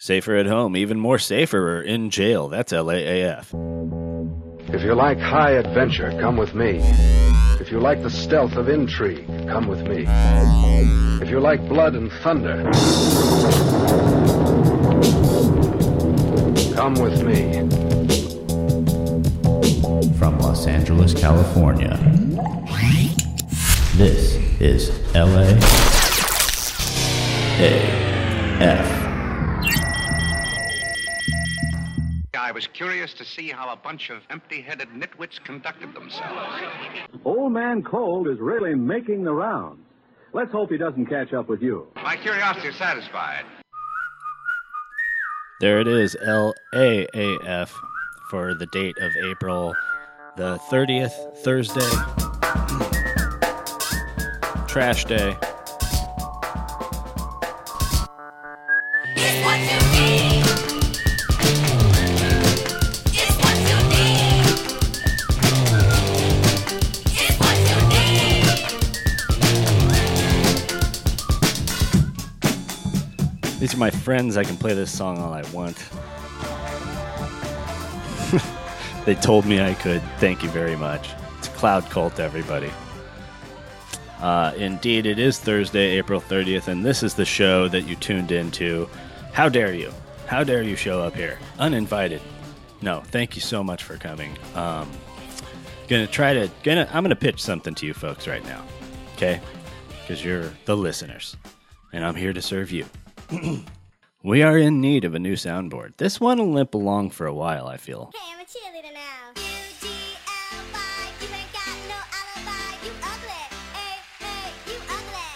Safer at home, even more safer in jail. That's LAAF. If you like high adventure, come with me. If you like the stealth of intrigue, come with me. If you like blood and thunder, come with me. From Los Angeles, California. This is LA AF. Was curious to see how a bunch of empty headed nitwits conducted themselves. Old Man Cold is really making the rounds. Let's hope he doesn't catch up with you. My curiosity is satisfied. There it is, LAAF for the date of April the 30th, Thursday. Trash day. These are my friends. I can play this song all I want. they told me I could. Thank you very much. It's Cloud Cult, everybody. Uh, indeed, it is Thursday, April 30th, and this is the show that you tuned into. How dare you? How dare you show up here? Uninvited. No, thank you so much for coming. Um, gonna try to, gonna, I'm gonna pitch something to you folks right now, okay? Because you're the listeners, and I'm here to serve you. We are in need of a new soundboard. This one will limp along for a while, I feel. Hey, I'm a cheerleader now. UGLY, you ain't got no alibi. You ugly. Hey, hey, you ugly.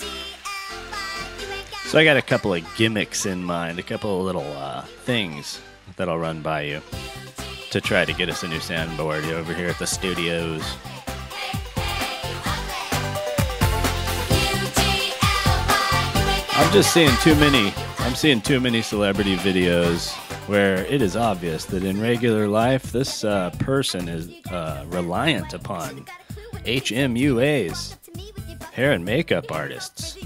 UGLY, you ain't got So I got a couple of gimmicks in mind, a couple of little uh, things that I'll run by you to try to get us a new soundboard over here at the studios. I'm just seeing too many. I'm seeing too many celebrity videos where it is obvious that in regular life, this uh, person is uh, reliant upon HMUAs, hair and makeup artists,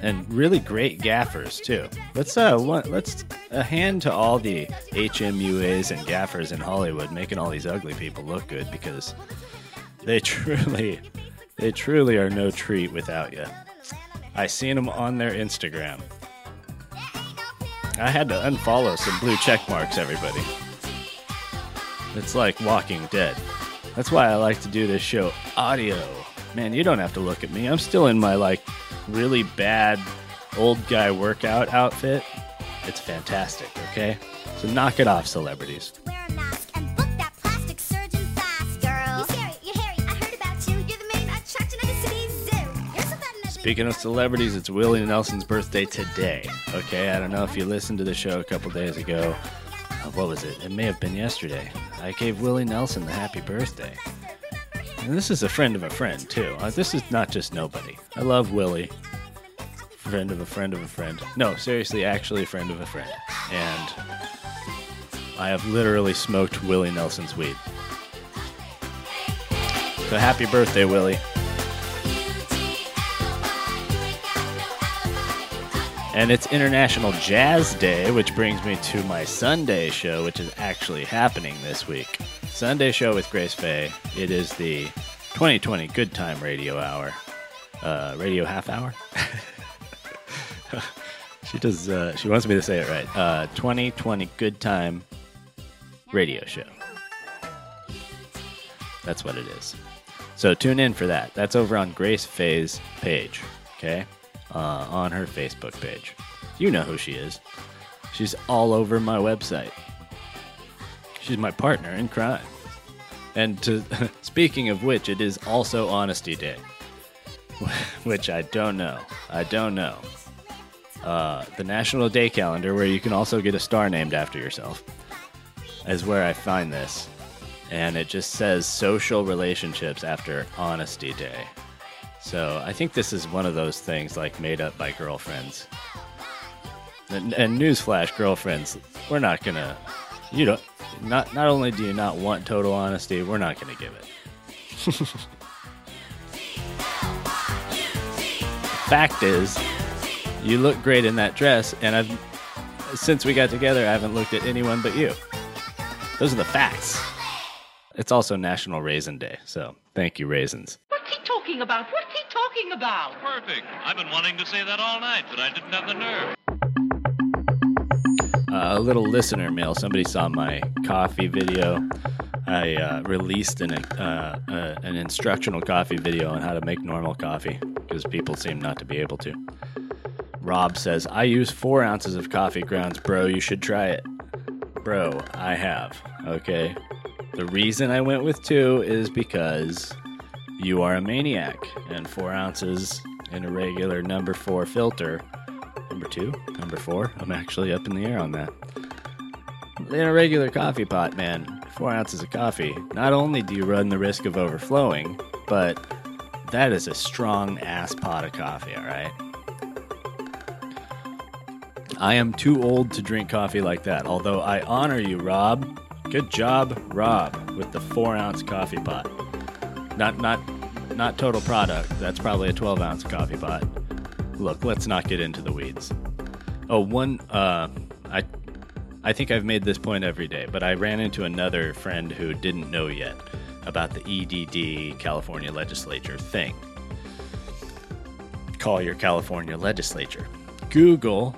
and really great gaffers too. Let's uh, one, let's a hand to all the HMUAs and gaffers in Hollywood making all these ugly people look good because they truly, they truly are no treat without you. I seen them on their Instagram. I had to unfollow some blue check marks, everybody. It's like Walking Dead. That's why I like to do this show audio. Man, you don't have to look at me. I'm still in my like really bad old guy workout outfit. It's fantastic, okay? So knock it off, celebrities. Speaking of celebrities, it's Willie Nelson's birthday today. Okay, I don't know if you listened to the show a couple days ago. Uh, what was it? It may have been yesterday. I gave Willie Nelson the happy birthday. And this is a friend of a friend, too. Uh, this is not just nobody. I love Willie. Friend of a friend of a friend. No, seriously, actually a friend of a friend. And I have literally smoked Willie Nelson's weed. So happy birthday, Willie. And it's International Jazz Day, which brings me to my Sunday show, which is actually happening this week. Sunday show with Grace Faye. It is the 2020 Good Time Radio Hour. Uh, radio half hour? she does, uh, she wants me to say it right. Uh, 2020 Good Time Radio Show. That's what it is. So tune in for that. That's over on Grace Faye's page, okay? Uh, on her Facebook page. You know who she is. She's all over my website. She's my partner in crime. And to speaking of which, it is also Honesty Day, which I don't know. I don't know. Uh, the National Day Calendar, where you can also get a star named after yourself, is where I find this. And it just says social relationships after Honesty Day. So I think this is one of those things like made up by girlfriends. And, and newsflash, girlfriends, we're not gonna. You don't. Not not only do you not want total honesty, we're not gonna give it. Fact is, You look great in that dress, and I've since we got together, I haven't looked at anyone but you. Those are the facts. It's also National Raisin Day, so thank you, raisins. What's he talking about? What's he talking about? Perfect. I've been wanting to say that all night, but I didn't have the nerve. Uh, a little listener mail. Somebody saw my coffee video. I uh, released an uh, uh, an instructional coffee video on how to make normal coffee because people seem not to be able to. Rob says, "I use four ounces of coffee grounds, bro. You should try it, bro. I have. Okay. The reason I went with two is because you are a maniac, and four ounces in a regular number four filter." Number two, number four. I'm actually up in the air on that. In a regular coffee pot, man, four ounces of coffee. Not only do you run the risk of overflowing, but that is a strong ass pot of coffee, alright? I am too old to drink coffee like that, although I honor you, Rob. Good job, Rob, with the four ounce coffee pot. Not not not total product. That's probably a 12 ounce coffee pot. Look, let's not get into the weeds. Oh, one. Uh, I, I think I've made this point every day, but I ran into another friend who didn't know yet about the EDD California legislature thing. Call your California legislature. Google,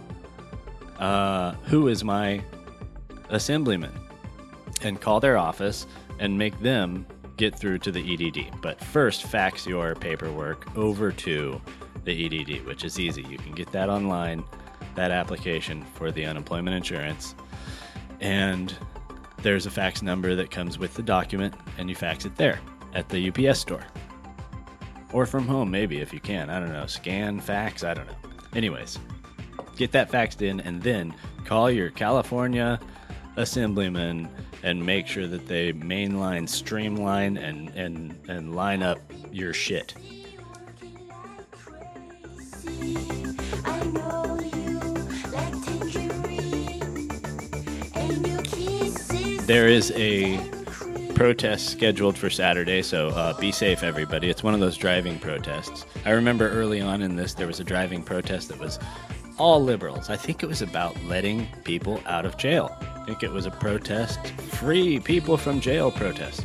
uh, who is my assemblyman, and call their office and make them get through to the EDD. But first, fax your paperwork over to the EDD, which is easy. You can get that online, that application for the unemployment insurance. And there's a fax number that comes with the document, and you fax it there at the UPS store. Or from home, maybe, if you can. I don't know. Scan, fax, I don't know. Anyways, get that faxed in, and then call your California assemblyman and make sure that they mainline, streamline, and, and, and line up your shit. There is a protest scheduled for Saturday, so uh, be safe, everybody. It's one of those driving protests. I remember early on in this, there was a driving protest that was all liberals. I think it was about letting people out of jail. Think it was a protest, free people from jail protest,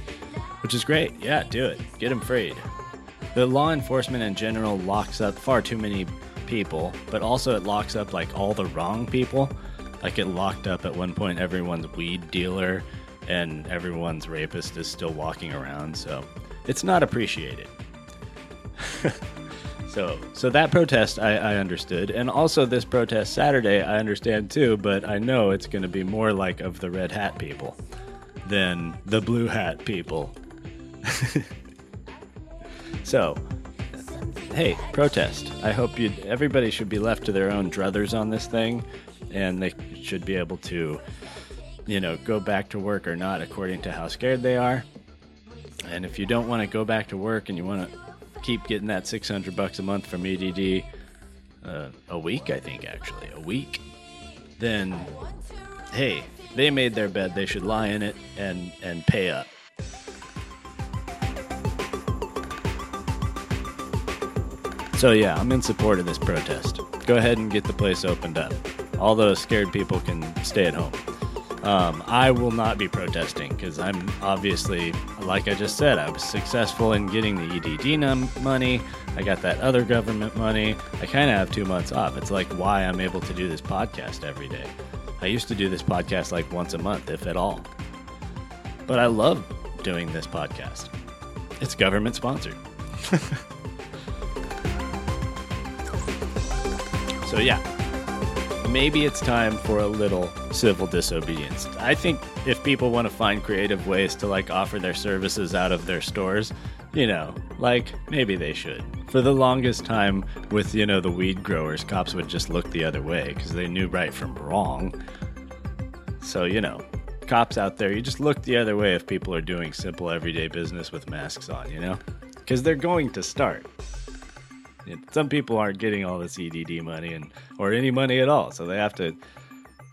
which is great. Yeah, do it. Get them freed. The law enforcement in general locks up far too many people, but also it locks up like all the wrong people. Like it locked up at one point everyone's weed dealer and everyone's rapist is still walking around, so it's not appreciated. so so that protest I, I understood. And also this protest Saturday I understand too, but I know it's gonna be more like of the red hat people than the blue hat people. So, hey, protest. I hope you. Everybody should be left to their own druthers on this thing, and they should be able to, you know, go back to work or not according to how scared they are. And if you don't want to go back to work and you want to keep getting that 600 bucks a month from EDD, uh, a week, I think actually, a week, then hey, they made their bed. They should lie in it and and pay up. So yeah, I'm in support of this protest. Go ahead and get the place opened up. All those scared people can stay at home. Um, I will not be protesting because I'm obviously, like I just said, I was successful in getting the EDD num- money. I got that other government money. I kind of have two months off. It's like why I'm able to do this podcast every day. I used to do this podcast like once a month, if at all. But I love doing this podcast. It's government sponsored. So yeah, maybe it's time for a little civil disobedience. I think if people want to find creative ways to like offer their services out of their stores, you know, like maybe they should. For the longest time with, you know, the weed growers, cops would just look the other way because they knew right from wrong. So, you know, cops out there, you just look the other way if people are doing simple everyday business with masks on, you know? Because they're going to start. Some people aren't getting all this EDD money and or any money at all, so they have to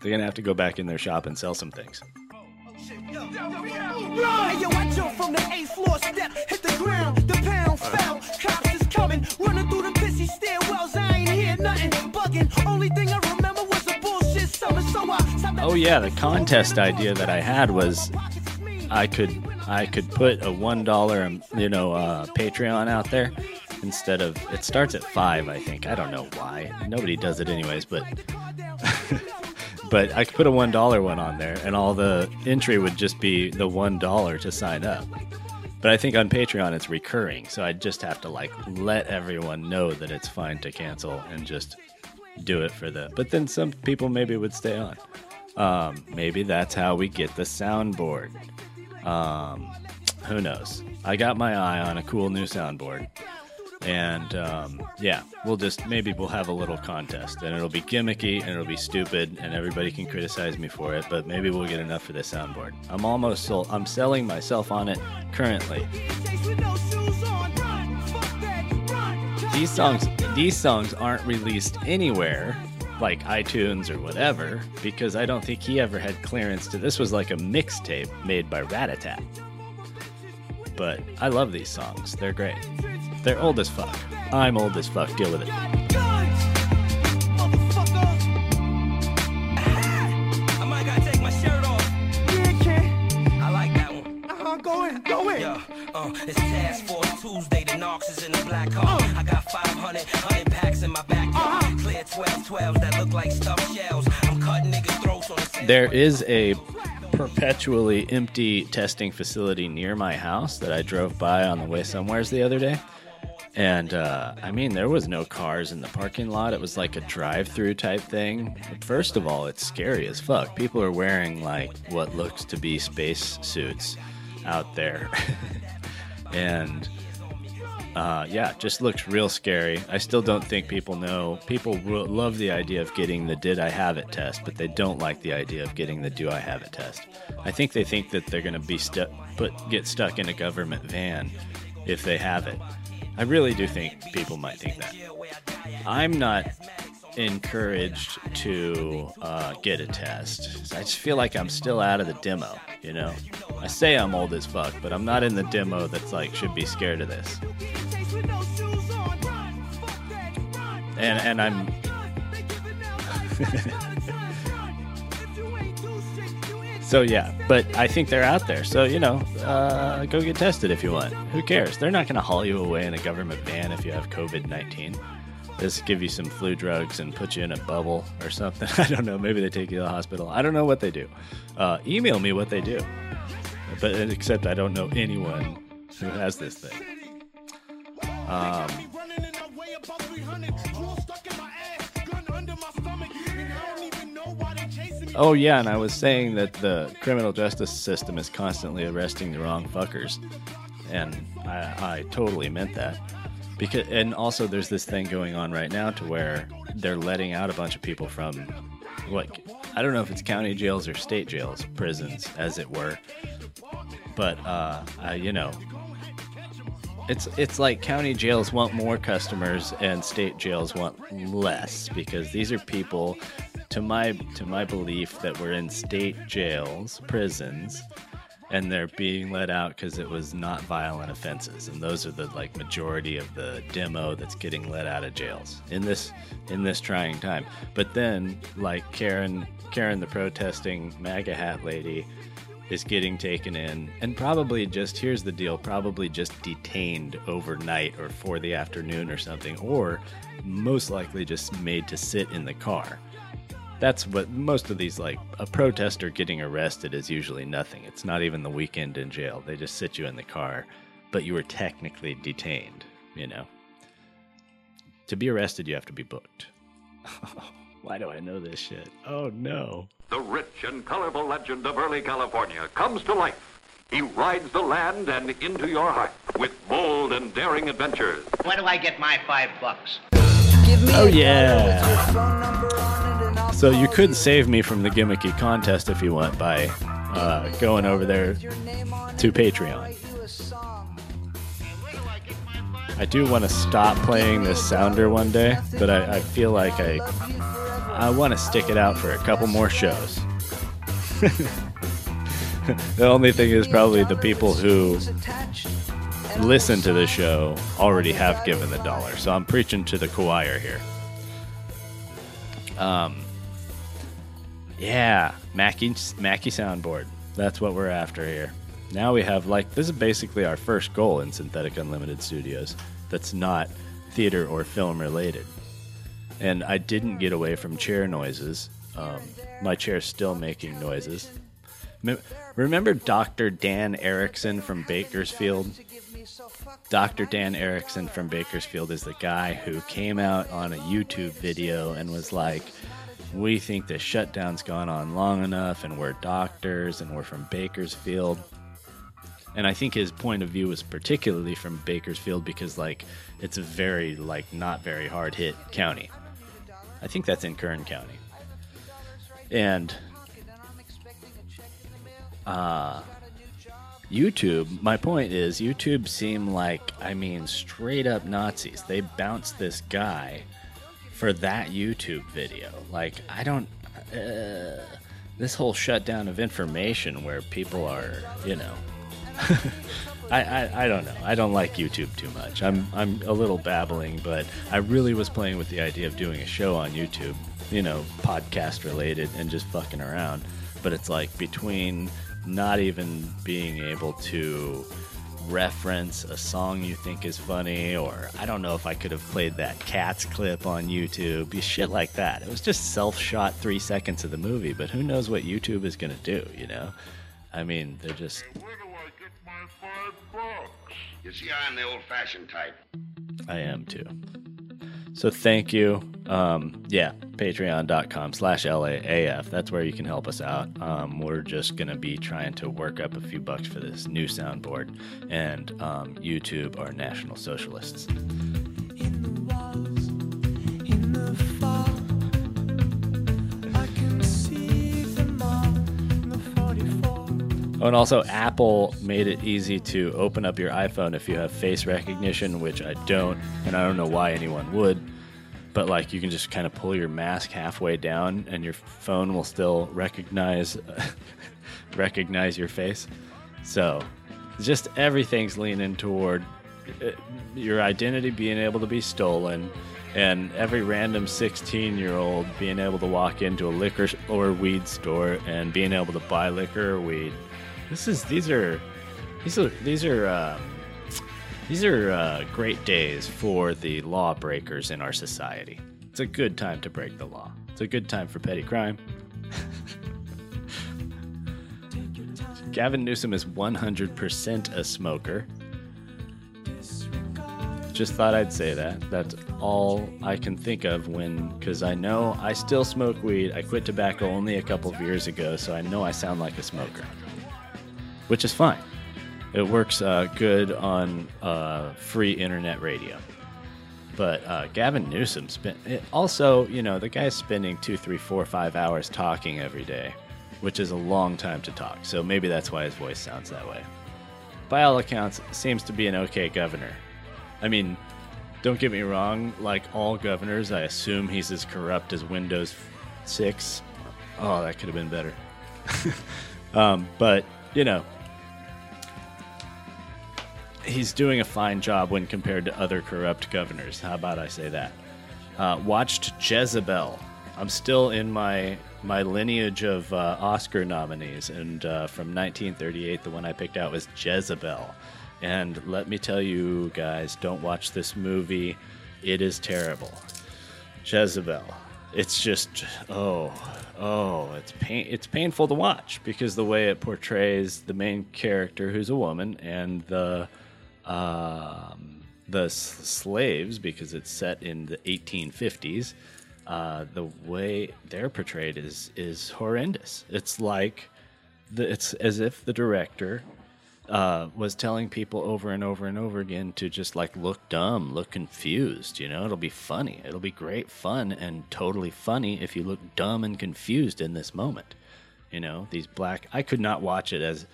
they're gonna have to go back in their shop and sell some things. Hey, yo, I jump from the eighth floor step, hit the ground, the pound fell. Cops is coming, running through the pissy stairwells. I ain't hear nothing, bugging. Only thing I remember was a bullshit summer, so I Oh yeah, the contest idea that I had was I could I could put a one dollar um, you know uh, Patreon out there instead of it starts at five I think I don't know why nobody does it anyways but but I could put a one dollar one on there and all the entry would just be the one dollar to sign up. But I think on Patreon it's recurring, so I just have to like let everyone know that it's fine to cancel and just do it for the. But then some people maybe would stay on. Um, maybe that's how we get the soundboard. Um, who knows? I got my eye on a cool new soundboard. And um, yeah, we'll just maybe we'll have a little contest, and it'll be gimmicky and it'll be stupid, and everybody can criticize me for it. But maybe we'll get enough for the soundboard. I'm almost sold. I'm selling myself on it currently. These songs, these songs aren't released anywhere, like iTunes or whatever, because I don't think he ever had clearance to. This was like a mixtape made by Ratatat. But I love these songs. They're great. They're old as fuck. I'm old as fuck. Deal with it. Uh, it's Task Force Tuesday. The Knox is in the black hole. I got 500, 100 packs in my back. Clear 12 12s that look like stuffed shells. I'm cutting niggas' throats on the. There is a perpetually empty testing facility near my house that I drove by on the way somewheres the other day. And uh, I mean, there was no cars in the parking lot. It was like a drive-through type thing. First of all, it's scary as fuck. People are wearing like what looks to be space suits out there, and uh, yeah, just looks real scary. I still don't think people know. People love the idea of getting the "Did I have it?" test, but they don't like the idea of getting the "Do I have it?" test. I think they think that they're going to be stuck, put get stuck in a government van if they have it. I really do think people might think that. I'm not encouraged to uh, get a test. I just feel like I'm still out of the demo. You know, I say I'm old as fuck, but I'm not in the demo that's like should be scared of this. And and I'm So yeah, but I think they're out there. So you know, uh, go get tested if you want. Who cares? They're not going to haul you away in a government van if you have COVID nineteen. Just give you some flu drugs and put you in a bubble or something. I don't know. Maybe they take you to the hospital. I don't know what they do. Uh, email me what they do. But except I don't know anyone who has this thing. Um, Oh yeah, and I was saying that the criminal justice system is constantly arresting the wrong fuckers, and I, I totally meant that. Because and also there's this thing going on right now to where they're letting out a bunch of people from what I don't know if it's county jails or state jails, prisons, as it were. But uh you know, it's it's like county jails want more customers and state jails want less because these are people to my to my belief that we're in state jails, prisons, and they're being let out because it was not violent offenses, and those are the like majority of the demo that's getting let out of jails in this in this trying time. But then, like Karen Karen, the protesting MAGA hat lady, is getting taken in and probably just here's the deal probably just detained overnight or for the afternoon or something or most likely just made to sit in the car that's what most of these like a protester getting arrested is usually nothing it's not even the weekend in jail they just sit you in the car but you were technically detained you know to be arrested you have to be booked why do i know this shit oh no The rich and colorful legend of early California comes to life. He rides the land and into your heart with bold and daring adventures. Where do I get my five bucks? Give me. Oh yeah. So you could save me from the gimmicky contest if you want by uh, going over there to Patreon. I do want to stop playing this sounder one day, but I, I feel like I I want to stick it out for a couple more shows. the only thing is probably the people who listen to the show already have given the dollar, so I'm preaching to the choir here. Um, yeah, Mackie Mackie soundboard. That's what we're after here. Now we have like this is basically our first goal in Synthetic Unlimited Studios. That's not theater or film related. And I didn't get away from chair noises. Um, my chair's still making noises. Remember Dr. Dan Erickson from Bakersfield? Dr. Dan Erickson from Bakersfield is the guy who came out on a YouTube video and was like, We think the shutdown's gone on long enough, and we're doctors, and we're from Bakersfield. And I think his point of view was particularly from Bakersfield because, like, it's a very, like, not very hard hit county. I think that's in Kern County. And uh, YouTube, my point is, YouTube seem like, I mean, straight up Nazis. They bounced this guy for that YouTube video. Like, I don't. Uh, this whole shutdown of information where people are, you know. I, I, I don't know. I don't like YouTube too much. I'm I'm a little babbling, but I really was playing with the idea of doing a show on YouTube, you know, podcast related and just fucking around. But it's like between not even being able to reference a song you think is funny, or I don't know if I could have played that Cats clip on YouTube, shit like that. It was just self shot three seconds of the movie, but who knows what YouTube is gonna do, you know? I mean, they're just where do i get my five bucks You see, I'm the old fashioned type. I am too. So thank you. Um, yeah, patreon.com slash LAAF. That's where you can help us out. Um, we're just going to be trying to work up a few bucks for this new soundboard. And um, YouTube are National Socialists. Oh, and also, Apple made it easy to open up your iPhone if you have face recognition, which I don't, and I don't know why anyone would. But like, you can just kind of pull your mask halfway down, and your phone will still recognize recognize your face. So, just everything's leaning toward uh, your identity being able to be stolen, and every random 16 year old being able to walk into a liquor or weed store and being able to buy liquor or weed. This is these are these are these are um, these are uh, great days for the lawbreakers in our society. It's a good time to break the law. It's a good time for petty crime. Gavin Newsom is 100% a smoker. Just thought I'd say that. That's all I can think of when, because I know I still smoke weed. I quit tobacco only a couple of years ago, so I know I sound like a smoker, which is fine. It works uh, good on uh, free internet radio. But uh, Gavin Newsom spent it also, you know, the guy's spending two, three, four, five hours talking every day, which is a long time to talk. So maybe that's why his voice sounds that way. By all accounts, seems to be an okay governor. I mean, don't get me wrong, like all governors, I assume he's as corrupt as Windows 6. Oh, that could have been better. um, but, you know, he's doing a fine job when compared to other corrupt governors. How about I say that? Uh, watched Jezebel. I'm still in my my lineage of uh, Oscar nominees, and uh, from 1938, the one I picked out was Jezebel. And let me tell you guys, don't watch this movie. It is terrible. Jezebel. It's just oh oh it's pain it's painful to watch because the way it portrays the main character who's a woman and the um, the s- slaves because it's set in the 1850s. Uh, the way they're portrayed is is horrendous. It's like the, it's as if the director uh, was telling people over and over and over again to just like look dumb, look confused. You know, it'll be funny. It'll be great fun and totally funny if you look dumb and confused in this moment. You know, these black. I could not watch it as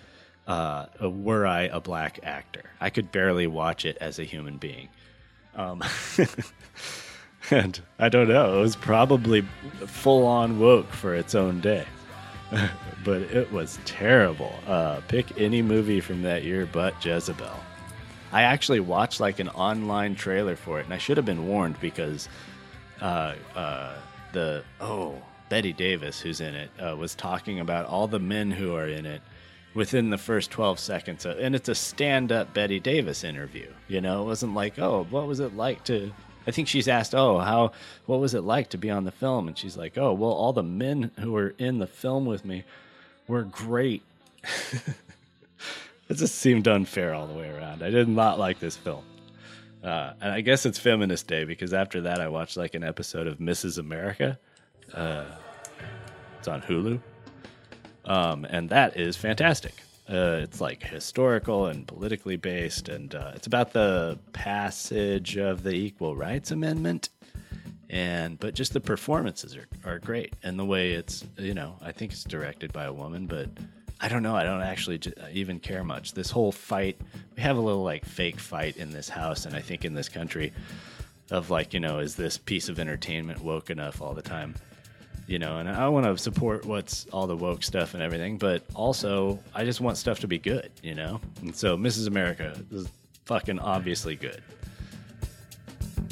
uh, were I a black actor. I could barely watch it as a human being. Um, and I don't know. It was probably full on woke for its own day. but it was terrible. Uh, pick any movie from that year but Jezebel. I actually watched like an online trailer for it, and I should have been warned because uh, uh, the oh Bette Davis, who's in it, uh, was talking about all the men who are in it within the first 12 seconds. Of, and it's a stand up Bette Davis interview. You know, it wasn't like, oh, what was it like to. I think she's asked, oh, how, what was it like to be on the film? And she's like, oh, well, all the men who were in the film with me were great. it just seemed unfair all the way around. I did not like this film. Uh, and I guess it's Feminist Day because after that, I watched like an episode of Mrs. America. Uh, it's on Hulu. Um, and that is fantastic. Uh, it's like historical and politically based, and uh, it's about the passage of the Equal Rights Amendment. And but just the performances are, are great, and the way it's you know I think it's directed by a woman, but I don't know I don't actually j- even care much. This whole fight, we have a little like fake fight in this house, and I think in this country, of like you know is this piece of entertainment woke enough all the time? You know, and I want to support what's all the woke stuff and everything, but also I just want stuff to be good, you know? And so Mrs. America is fucking obviously good.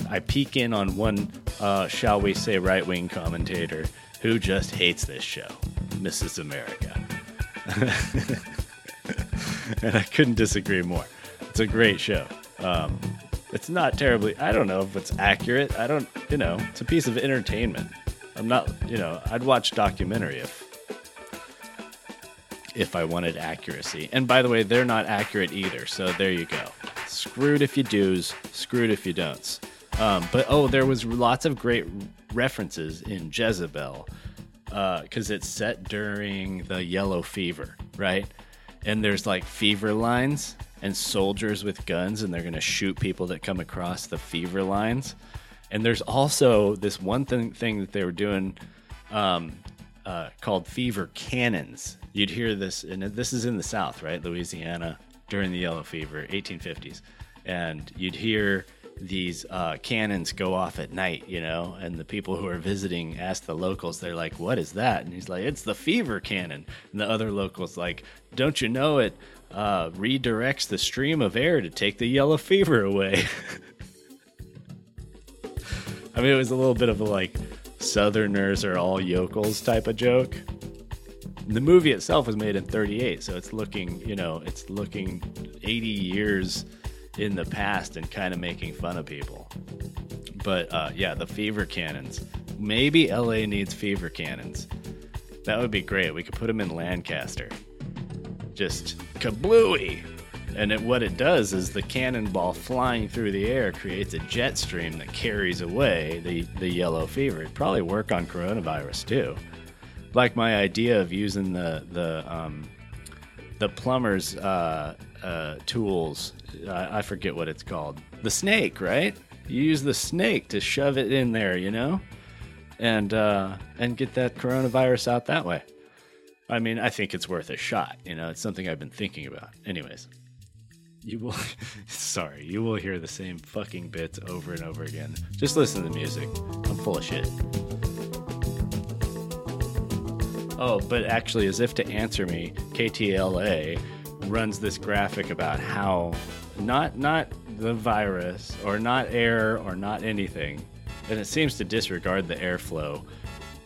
I peek in on one, uh, shall we say, right wing commentator who just hates this show, Mrs. America. and I couldn't disagree more. It's a great show. Um, it's not terribly, I don't know if it's accurate. I don't, you know, it's a piece of entertainment. I'm not, you know, I'd watch documentary if if I wanted accuracy. And by the way, they're not accurate either. So there you go. Screwed if you do's, screwed if you don'ts. Um, but oh, there was lots of great references in Jezebel because it's set during the yellow fever, right? And there's like fever lines and soldiers with guns, and they're gonna shoot people that come across the fever lines. And there's also this one thing, thing that they were doing um, uh, called fever cannons. You'd hear this, and this is in the South, right? Louisiana during the yellow fever, 1850s. And you'd hear these uh, cannons go off at night, you know, and the people who are visiting ask the locals, they're like, what is that? And he's like, it's the fever cannon. And the other locals, like, don't you know it uh, redirects the stream of air to take the yellow fever away? I mean, it was a little bit of a like Southerners are all yokels type of joke. The movie itself was made in 38, so it's looking, you know, it's looking 80 years in the past and kind of making fun of people. But uh, yeah, the fever cannons. Maybe LA needs fever cannons. That would be great. We could put them in Lancaster. Just kablooey! And it, what it does is the cannonball flying through the air creates a jet stream that carries away the, the yellow fever. It'd probably work on coronavirus too. Like my idea of using the the um, the plumber's uh, uh, tools. I, I forget what it's called. The snake, right? You use the snake to shove it in there, you know, and uh, and get that coronavirus out that way. I mean, I think it's worth a shot. You know, it's something I've been thinking about. Anyways you will sorry you will hear the same fucking bits over and over again. Just listen to the music. I'm full of shit. Oh but actually as if to answer me ktla runs this graphic about how not not the virus or not air or not anything and it seems to disregard the airflow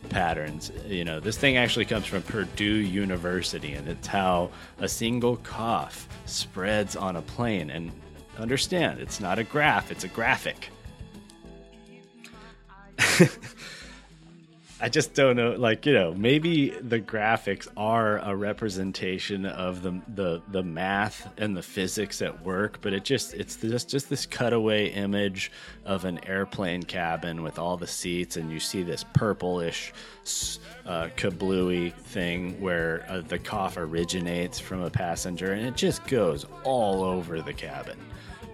patterns. You know, this thing actually comes from Purdue University, and it's how a single cough spreads on a plane. And understand, it's not a graph, it's a graphic. I just don't know. Like you know, maybe the graphics are a representation of the the the math and the physics at work, but it just it's just just this cutaway image of an airplane cabin with all the seats, and you see this purplish uh, kablooey thing where uh, the cough originates from a passenger, and it just goes all over the cabin,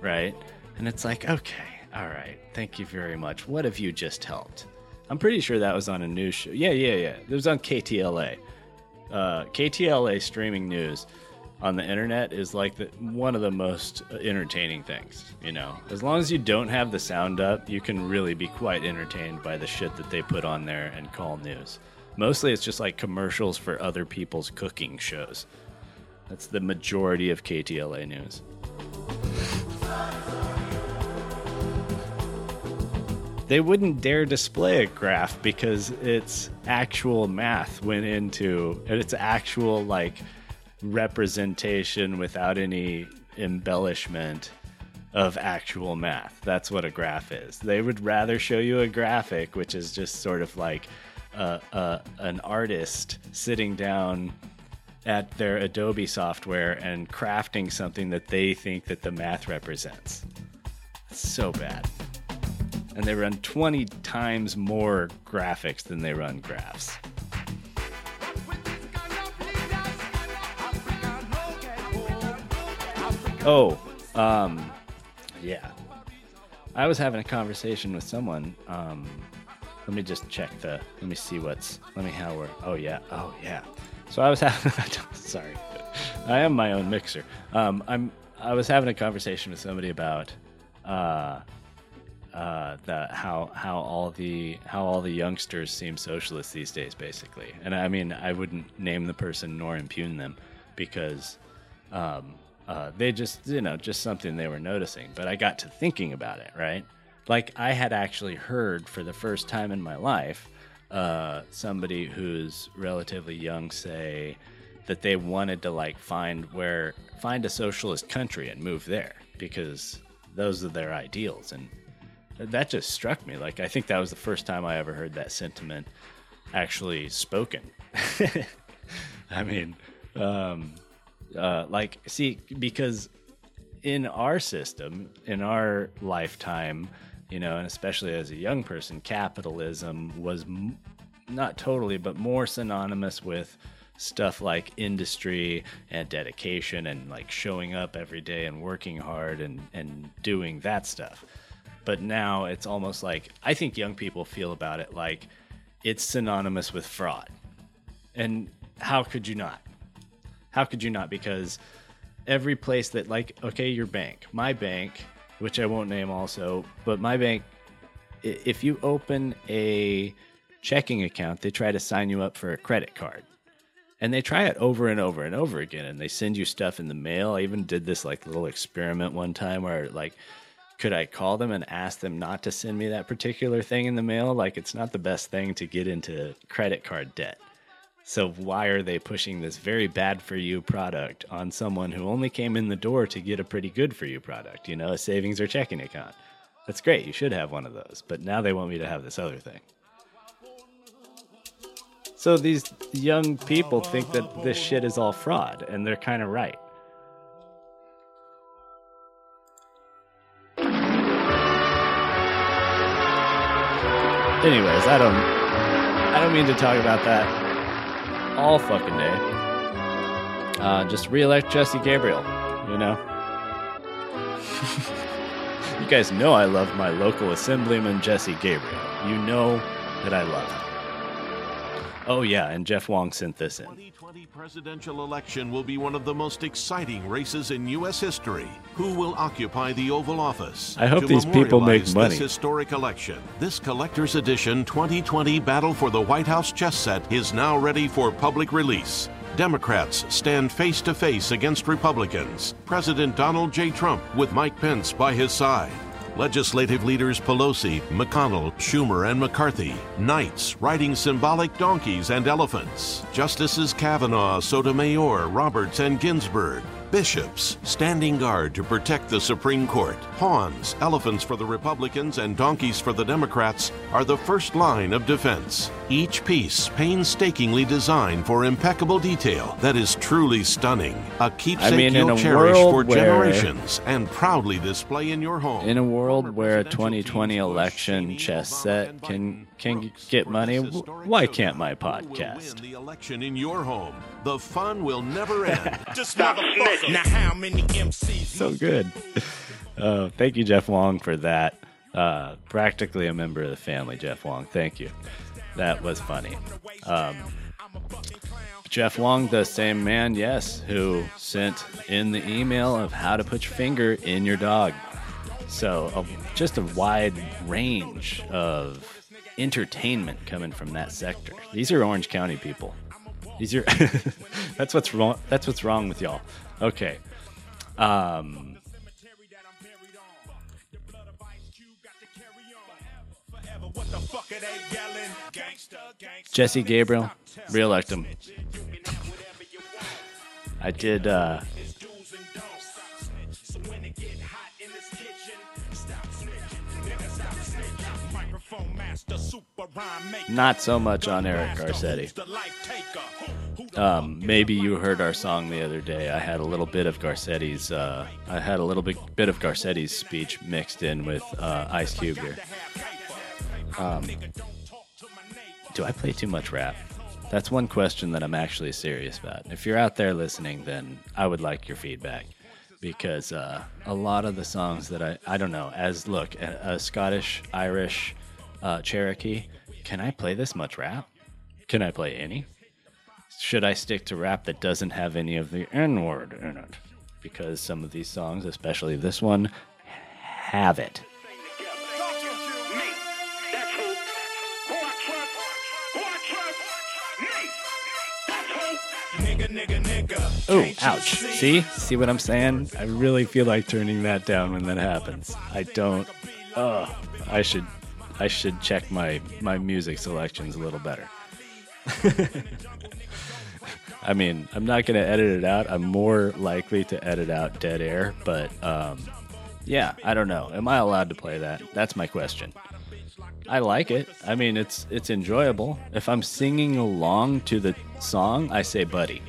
right? And it's like, okay, all right, thank you very much. What have you just helped? I'm pretty sure that was on a news show. Yeah, yeah, yeah. It was on KTLA. Uh, KTLA streaming news on the internet is like the, one of the most entertaining things. You know, as long as you don't have the sound up, you can really be quite entertained by the shit that they put on there and call news. Mostly, it's just like commercials for other people's cooking shows. That's the majority of KTLA news. They wouldn't dare display a graph because it's actual math went into and it's actual like representation without any embellishment of actual math. That's what a graph is. They would rather show you a graphic, which is just sort of like uh, uh, an artist sitting down at their Adobe software and crafting something that they think that the math represents. So bad. And they run 20 times more graphics than they run graphs. Oh, um, yeah. I was having a conversation with someone. Um, let me just check the. Let me see what's. Let me how we're. Oh yeah. Oh yeah. So I was having. sorry, I am my own mixer. Um, I'm. I was having a conversation with somebody about. Uh, uh, the how how all the how all the youngsters seem socialist these days, basically. And I mean, I wouldn't name the person nor impugn them because um, uh, they just you know just something they were noticing. But I got to thinking about it, right? Like I had actually heard for the first time in my life uh, somebody who's relatively young say that they wanted to like find where find a socialist country and move there because those are their ideals and that just struck me. Like i think that was the first time i ever heard that sentiment actually spoken. I mean um, uh, like see because in our system in our lifetime you know and especially as a young person capitalism was m- not totally but more synonymous with stuff like industry and dedication and like showing up every day and working hard and and doing that stuff but now it's almost like I think young people feel about it like it's synonymous with fraud. And how could you not? How could you not? Because every place that, like, okay, your bank, my bank, which I won't name also, but my bank, if you open a checking account, they try to sign you up for a credit card. And they try it over and over and over again. And they send you stuff in the mail. I even did this like little experiment one time where like could I call them and ask them not to send me that particular thing in the mail? Like, it's not the best thing to get into credit card debt. So, why are they pushing this very bad for you product on someone who only came in the door to get a pretty good for you product, you know, a savings or checking account? That's great. You should have one of those. But now they want me to have this other thing. So, these young people think that this shit is all fraud, and they're kind of right. Anyways, I don't I don't mean to talk about that all fucking day. Uh, just re-elect Jesse Gabriel, you know? you guys know I love my local assemblyman Jesse Gabriel. You know that I love him. Oh yeah, and Jeff Wong sent this in. 2020 presidential election will be one of the most exciting races in U.S. history. Who will occupy the Oval Office? I hope To these people make money. This historic election. This collector's edition 2020 Battle for the White House chess set is now ready for public release. Democrats stand face to face against Republicans. President Donald J. Trump with Mike Pence by his side. Legislative leaders Pelosi, McConnell, Schumer, and McCarthy. Knights riding symbolic donkeys and elephants. Justices Kavanaugh, Sotomayor, Roberts, and Ginsburg. Bishops standing guard to protect the Supreme Court. Pawns, elephants for the Republicans and donkeys for the Democrats, are the first line of defense. Each piece painstakingly designed for impeccable detail that is truly stunning. A keepsake mean, you'll a cherish for where- generations and proudly display in your home. In a world where a 2020 election chess set can can get money, why can't my podcast? the election in your home. The fun will never end. Just motherfucker. Now how many MCs? So good. Uh, thank you, Jeff Wong, for that. Uh, practically a member of the family, Jeff Wong. Thank you. That was funny. Um, Jeff Wong, the same man, yes, who sent in the email of how to put your finger in your dog. So, a, just a wide range of entertainment coming from that sector. These are Orange County people. These are that's what's wrong. That's what's wrong with y'all. Okay. Um, Jesse Gabriel, reelect him. I did. Uh, not so much on Eric Garcetti. Um, maybe you heard our song the other day. I had a little bit of Garcetti's. Uh, I had a little bit, bit of Garcetti's speech mixed in with uh, Ice Cube here. Um, do I play too much rap? That's one question that I'm actually serious about. If you're out there listening, then I would like your feedback because uh, a lot of the songs that I I don't know as look a, a Scottish Irish uh, Cherokee. Can I play this much rap? Can I play any? Should I stick to rap that doesn't have any of the N word in it? Because some of these songs, especially this one, have it. Oh, ouch. See? See what I'm saying? I really feel like turning that down when that happens. I don't. Oh, I should. I should check my my music selections a little better. I mean, I'm not going to edit it out. I'm more likely to edit out dead air, but um, yeah, I don't know. Am I allowed to play that? That's my question. I like it. I mean, it's it's enjoyable. If I'm singing along to the song, I say buddy.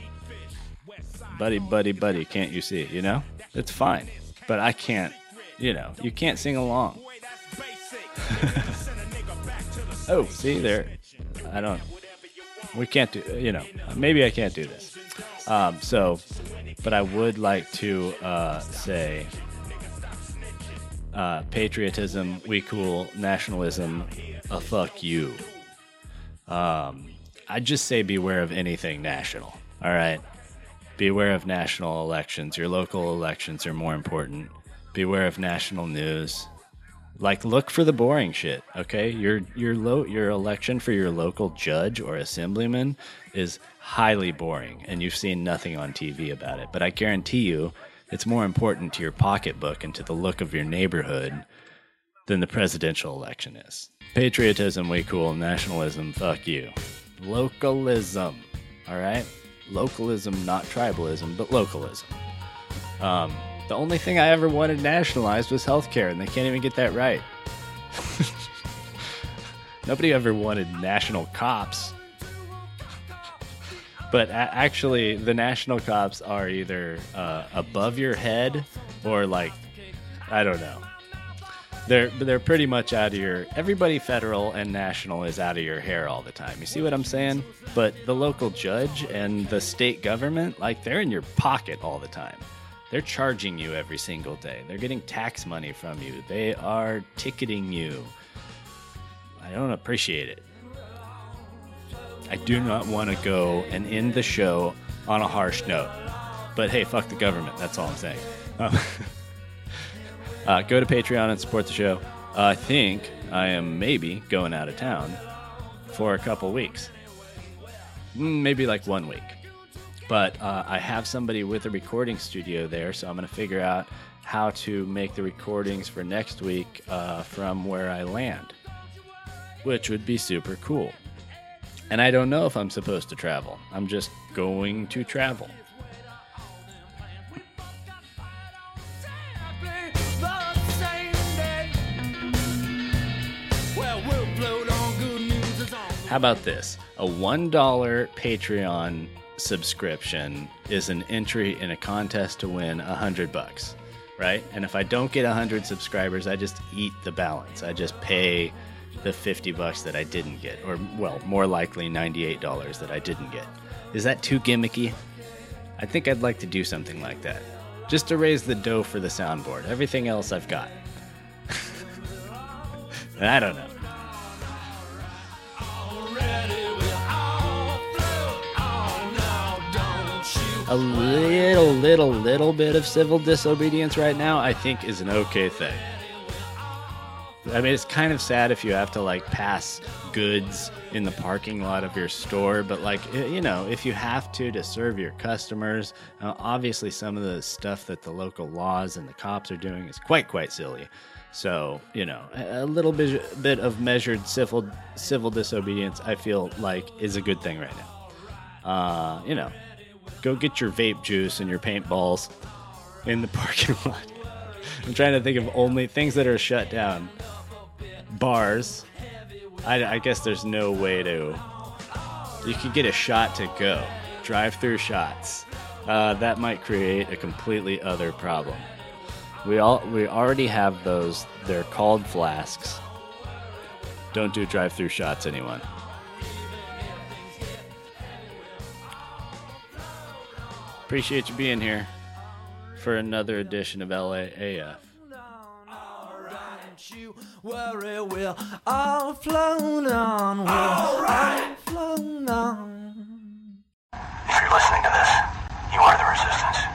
Buddy, buddy, buddy, can't you see? You know? It's fine. But I can't, you know, you can't sing along. oh, see there. I don't we can't do you know maybe i can't do this. Um, so but i would like to uh, say uh, patriotism we cool nationalism a fuck you. Um, I'd just say beware of anything national all right? Beware of national elections. Your local elections are more important. Beware of national news like look for the boring shit okay? Your your lo- your election for your local judge or assemblyman is highly boring and you've seen nothing on TV about it. But i guarantee you it's more important to your pocketbook and to the look of your neighborhood than the presidential election is. Patriotism we cool. Nationalism fuck you. Localism all right? Localism not tribalism but localism. Um the only thing I ever wanted nationalized was healthcare, and they can't even get that right. Nobody ever wanted national cops. But actually, the national cops are either uh, above your head or like, I don't know. They're they're pretty much out of your. Everybody federal and national is out of your hair all the time. You see what I'm saying? But the local judge and the state government, like they're in your pocket all the time. They're charging you every single day. They're getting tax money from you. They are ticketing you. I don't appreciate it. I do not want to go and end the show on a harsh note. But hey, fuck the government. That's all I'm saying. Um, uh, go to Patreon and support the show. Uh, I think I am maybe going out of town for a couple weeks. Mm, Maybe like one week but uh, I have somebody with a recording studio there, so I'm going to figure out how to make the recordings for next week uh, from where I land, which would be super cool. And I don't know if I'm supposed to travel. I'm just going to travel. How about this? A $1 Patreon subscription is an entry in a contest to win a hundred bucks, right? And if I don't get a hundred subscribers, I just eat the balance. I just pay the fifty bucks that I didn't get, or well, more likely ninety-eight dollars that I didn't get. Is that too gimmicky? I think I'd like to do something like that, just to raise the dough for the soundboard. Everything else I've got. I don't know. A little, little, little bit of civil disobedience right now, I think is an okay thing. I mean, it's kind of sad if you have to like pass goods in the parking lot of your store, but like, you know, if you have to to serve your customers, uh, obviously some of the stuff that the local laws and the cops are doing is quite, quite silly. So you know, a a little bit bit of measured civil civil disobedience, I feel like, is a good thing right now. Uh, you know, go get your vape juice and your paintballs in the parking lot. I'm trying to think of only things that are shut down. Bars. I, I guess there's no way to. You could get a shot to go. Drive-through shots. Uh, that might create a completely other problem. We all we already have those. They're called flasks. Don't do drive-through shots, anyone. Appreciate you being here for another edition of LAAF. You worry we're all flown on. All, right. flown on. If you're listening to this, you are the resistance.